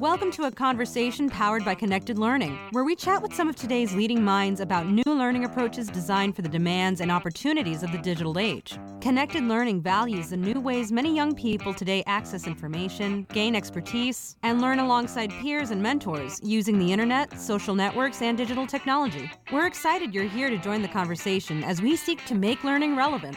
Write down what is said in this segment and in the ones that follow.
Welcome to a conversation powered by Connected Learning, where we chat with some of today's leading minds about new learning approaches designed for the demands and opportunities of the digital age. Connected Learning values the new ways many young people today access information, gain expertise, and learn alongside peers and mentors using the internet, social networks, and digital technology. We're excited you're here to join the conversation as we seek to make learning relevant.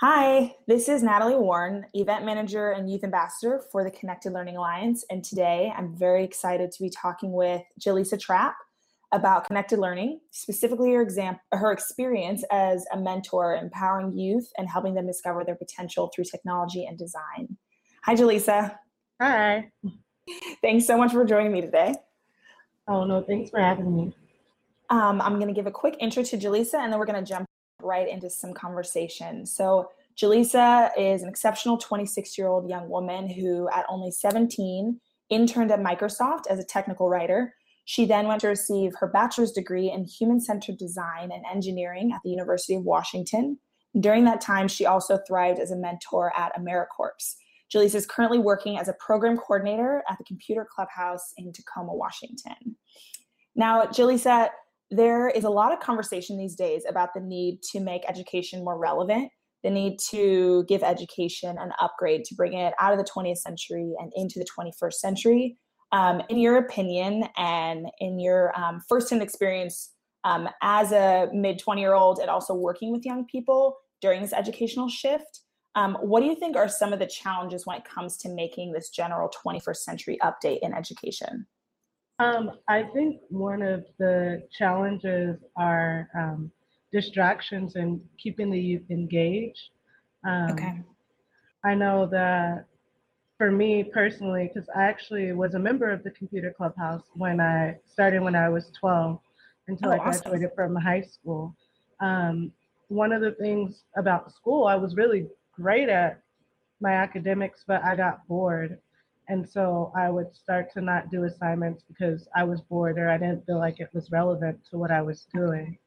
Hi, this is Natalie Warren, event manager and youth ambassador for the Connected Learning Alliance. And today I'm very excited to be talking with Jaleesa Trapp about connected learning, specifically her, exam- her experience as a mentor empowering youth and helping them discover their potential through technology and design. Hi, Jaleesa. Hi. Thanks so much for joining me today. Oh, no, thanks for having me. Um, I'm going to give a quick intro to Jaleesa and then we're going to jump right into some conversation. So, Jaleesa is an exceptional 26 year old young woman who, at only 17, interned at Microsoft as a technical writer. She then went to receive her bachelor's degree in human centered design and engineering at the University of Washington. During that time, she also thrived as a mentor at AmeriCorps. Jaleesa is currently working as a program coordinator at the Computer Clubhouse in Tacoma, Washington. Now, Jaleesa, there is a lot of conversation these days about the need to make education more relevant, the need to give education an upgrade to bring it out of the 20th century and into the 21st century. Um, in your opinion, and in your um, firsthand experience um, as a mid 20 year old and also working with young people during this educational shift, um, what do you think are some of the challenges when it comes to making this general 21st century update in education? Um, I think one of the challenges are um, distractions and keeping the youth engaged. Um, okay. I know that for me personally, because I actually was a member of the Computer Clubhouse when I started when I was 12 until Oh, I graduated from high school. Um, one of the things about school, I was really great at my academics, but I got bored. And so I would start to not do assignments because I was bored or I didn't feel like it was relevant to what I was doing.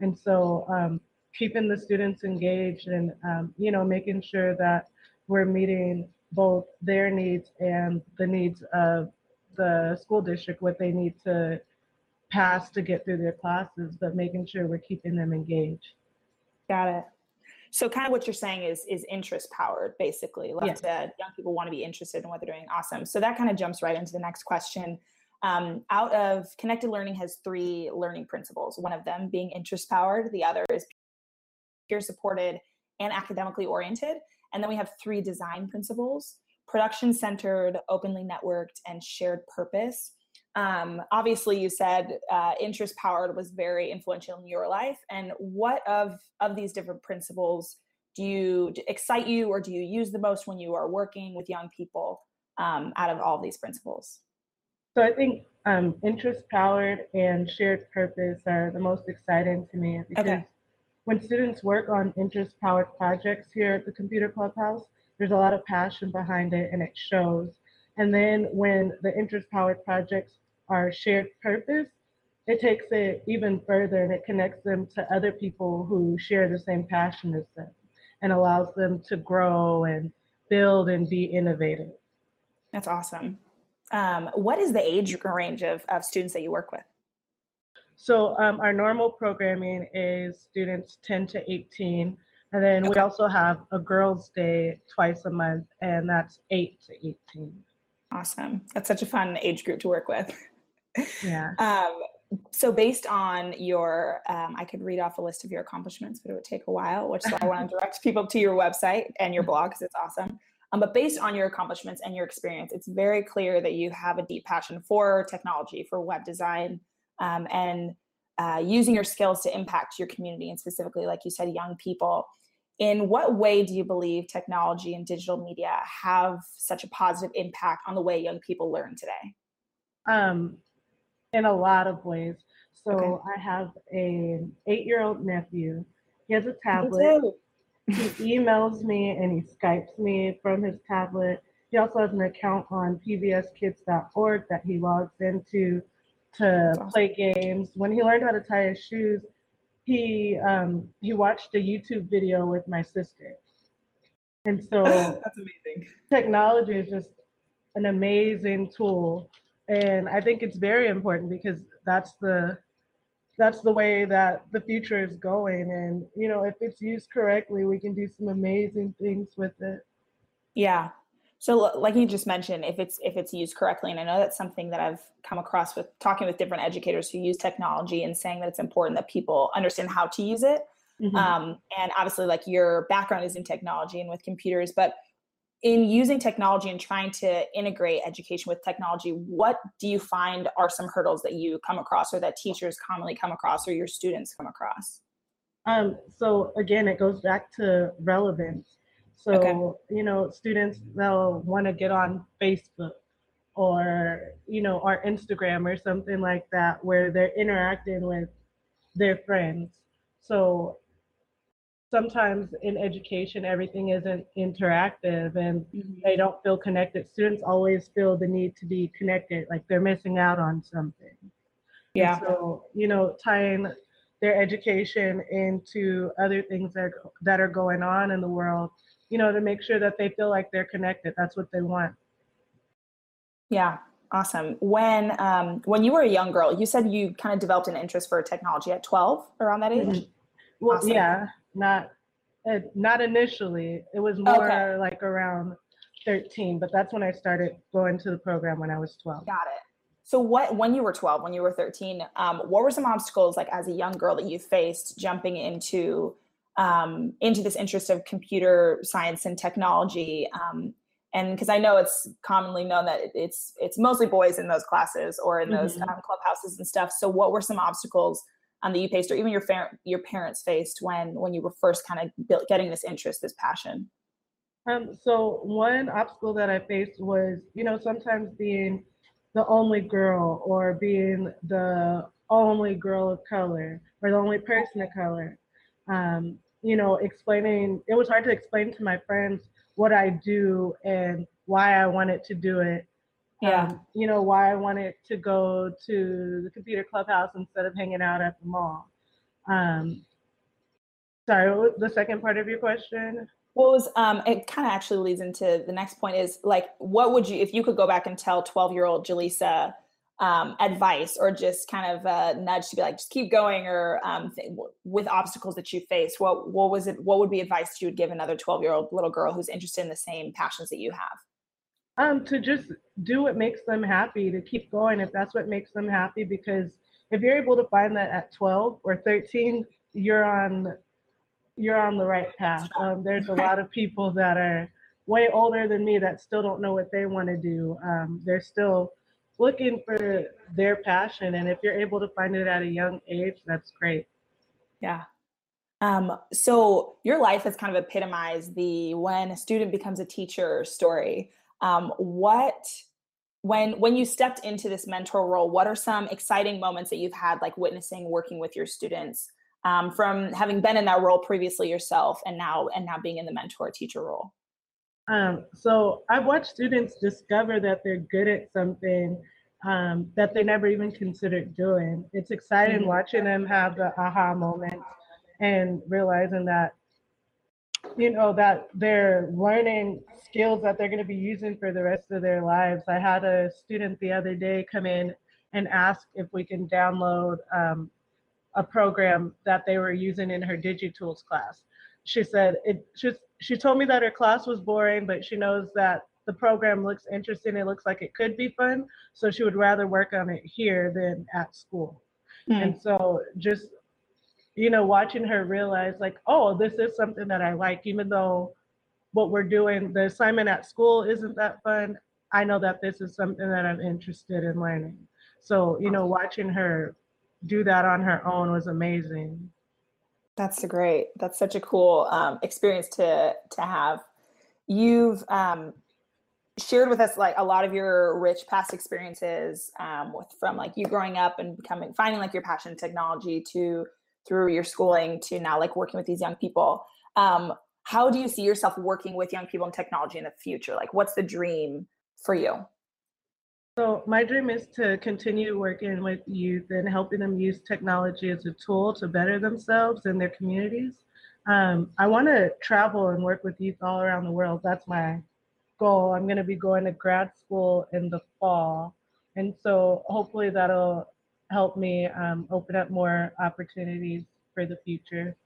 And so um, keeping the students engaged and, um, you know, making sure that we're meeting both their needs and the needs of the school district, what they need to pass to get through their classes, but making sure we're keeping them engaged. Got it. So kind of what you're saying is is interest powered, basically. Like Yes. that young people want to be interested in what they're doing. Awesome. So that kind of jumps right into the next question. Um, out of connected learning has three learning principles. One of them being interest powered. The other is peer supported and academically oriented. And then we have three design principles: production centered, openly networked, and shared purpose. Um, obviously, you said uh, interest powered was very influential in your life. And what of of these different principles do you d- excite you, or do you use the most when you are working with young people? Um, out of all these principles, So I think um, interest powered and shared purpose are the most exciting to me because Okay. when students work on interest powered projects here at the Computer Clubhouse, there's a lot of passion behind it and it shows. And then when the interest powered projects are shared purpose, it takes it even further and it connects them to other people who share the same passion as them and allows them to grow and build and be innovative. that's awesome. Um, what is the age range of, of students that you work with? So um, our normal programming is students 10 to 18. And then we also have a girls' day twice a month, and that's 8 to 18. Awesome. That's such a fun age group to work with. Yeah. Um, so based on your, um, I could read off a list of your accomplishments, but it would take a while, which so I want to direct people to your website and your blog because it's awesome. Um, but based on your accomplishments and your experience, it's very clear that you have a deep passion for technology, for web design, um, and uh, using your skills to impact your community and specifically, like you said, young people. In what way do you believe technology and digital media have such a positive impact on the way young people learn today? Um, in a lot of ways. So Okay. I have an eight-year-old nephew. He has a tablet. He emails me and he Skypes me from his tablet. He also has an account on pbskids.org that he logs into to awesome. play games. When he learned how to tie his shoes, he um, he watched a YouTube video with my sister. And so that's amazing. Technology is just an amazing tool. And I think it's very important because that's the that's the way that the future is going. And you know, if it's used correctly, we can do some amazing things with it. Yeah. So like you just mentioned, if it's if it's used correctly, and I know that's something that I've come across with talking with different educators who use technology and saying that it's important that people understand how to use it. Mm-hmm. Um, and obviously, like your background is in technology and with computers, but in using technology and trying to integrate education with technology, what do you find are some hurdles that you come across or that teachers commonly come across or your students come across? Um, so again, it goes back to relevance. So, okay. you know, students, they'll want to get on Facebook or, you know, or Instagram or something like that where they're interacting with their friends. So sometimes in education everything isn't interactive and mm-hmm. they don't feel connected. Students always feel the need to be connected like they're missing out on something. Yeah. and so you know tying their education into other things that that are going on in the world you know to make sure that they feel like they're connected. That's what they want. Yeah. Awesome. When um when you were a young girl you said you kind of developed an interest for technology at 12 around that age? Mm-hmm. well awesome. yeah not uh, not initially. It was more okay. like around 13, but that's when I started going to the program when I was 12. Got it. So what when you were 12, when you were 13, um, what were some obstacles like as a young girl that you faced jumping into um, into this interest of computer science and technology? Um, and because I know it's commonly known that it's it's mostly boys in those classes or in those mm-hmm. Um, clubhouses and stuff. So what were some obstacles um, that you faced or even your fa- your parents faced when when you were first kind of getting this interest this passion? Um, so one obstacle that i faced was you know sometimes being the only girl or being the only girl of color or the only person of color. Um, you know explaining it was hard to explain to my friends what i do and why i wanted to do it yeah. Um, you know, why I wanted to go to the computer clubhouse instead of hanging out at the mall. Um, sorry, the second part of your question? What was um it kind of actually leads into the next point is like what would you if you could go back and tell 12 year old Jaleesa um, advice or just kind of a nudge to be like just keep going or um, th- with obstacles that you face what what was it what would be advice you would give another 12 year old little girl who's interested in the same passions that you have um, to just do what makes them happy, to keep going if that's what makes them happy. Because if you're able to find that at 12 or 13, you're on you're on the right path. Um, there's a lot of people that are way older than me that still don't know what they want to do. Um, they're still looking for their passion, and if you're able to find it at a young age, that's great. Yeah. Um, so your life has kind of epitomized the when a student becomes a teacher story um, what when when you stepped into this mentor role what are some exciting moments that you've had like witnessing working with your students um, from having been in that role previously yourself and now and now being in the mentor teacher role um, so i've watched students discover that they're good at something um, that they never even considered doing it's exciting mm-hmm. watching them have the aha moment and realizing that you know that they're learning skills that they're going to be using for the rest of their lives. I had a student the other day come in and ask if we can download um, a program that they were using in her digitools class. She said it she, she told me that her class was boring but she knows that the program looks interesting. It looks like it could be fun so she would rather work on it here than at school. Mm. and so just you know, watching her realize like, oh, this is something that I like, even though what we're doing, the assignment at school isn't that fun. I know that this is something that I'm interested in learning. So, you know, watching her do that on her own was amazing. That's great. That's such a cool um, experience to to have. You've um, shared with us like a lot of your rich past experiences um, with from like you growing up and becoming finding like your passion in technology to through your schooling to now like working with these young people um, how do you see yourself working with young people in technology in the future like what's the dream for you so my dream is to continue working with youth and helping them use technology as a tool to better themselves and their communities Um, I want to travel and work with youth all around the world. That's my goal. I'm going to be going to grad school in the fall. And so hopefully that'll help me um, open up more opportunities for the future.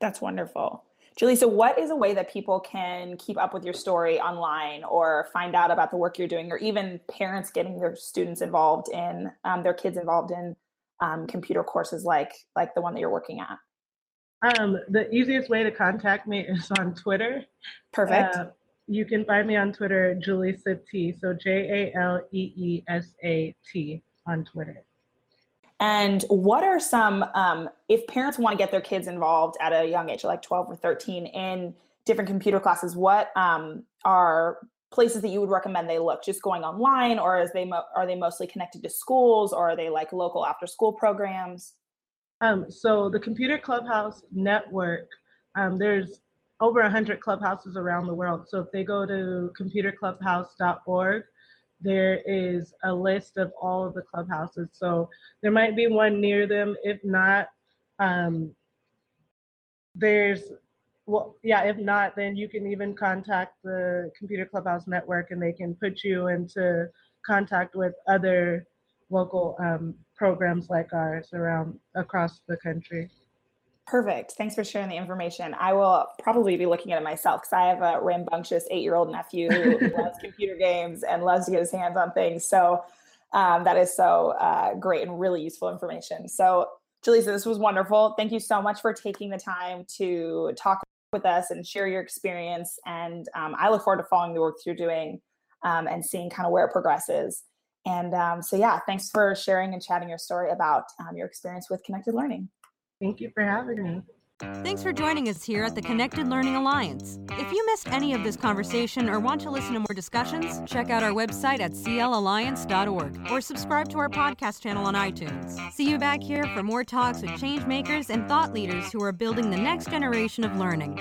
That's wonderful. Jaleesa, what is a way that people can keep up with your story online or find out about the work you're doing, or even parents getting their students involved in um, their kids involved in um, computer courses like like the one that you're working at? Um, the easiest way to contact me is on Twitter. Perfect. Uh, you can find me on Twitter, Jaleesa T. So J A L E E S A T on Twitter. And what are some, um, if parents want to get their kids involved at a young age, like 12 or 13, in different computer classes, what um, are places that you would recommend they look? Just going online, or is they mo- are they mostly connected to schools, or are they like local after school programs? Um, so the Computer Clubhouse Network, um, there's over 100 clubhouses around the world. So if they go to computerclubhouse.org, there is a list of all of the clubhouses. So there might be one near them. If not, um, there's, well, yeah, if not, then you can even contact the Computer Clubhouse Network and they can put you into contact with other local um, programs like ours around across the country. Perfect. Thanks for sharing the information. I will probably be looking at it myself because I have a rambunctious eight year old nephew who loves computer games and loves to get his hands on things. So um, that is so uh, great and really useful information. So, Jaleesa, this was wonderful. Thank you so much for taking the time to talk with us and share your experience. And um, I look forward to following the work you're doing um, and seeing kind of where it progresses. And um, so, yeah, thanks for sharing and chatting your story about um, your experience with connected learning. Thank you for having me. Thanks for joining us here at the Connected Learning Alliance. If you missed any of this conversation or want to listen to more discussions, check out our website at clalliance.org or subscribe to our podcast channel on iTunes. See you back here for more talks with change makers and thought leaders who are building the next generation of learning.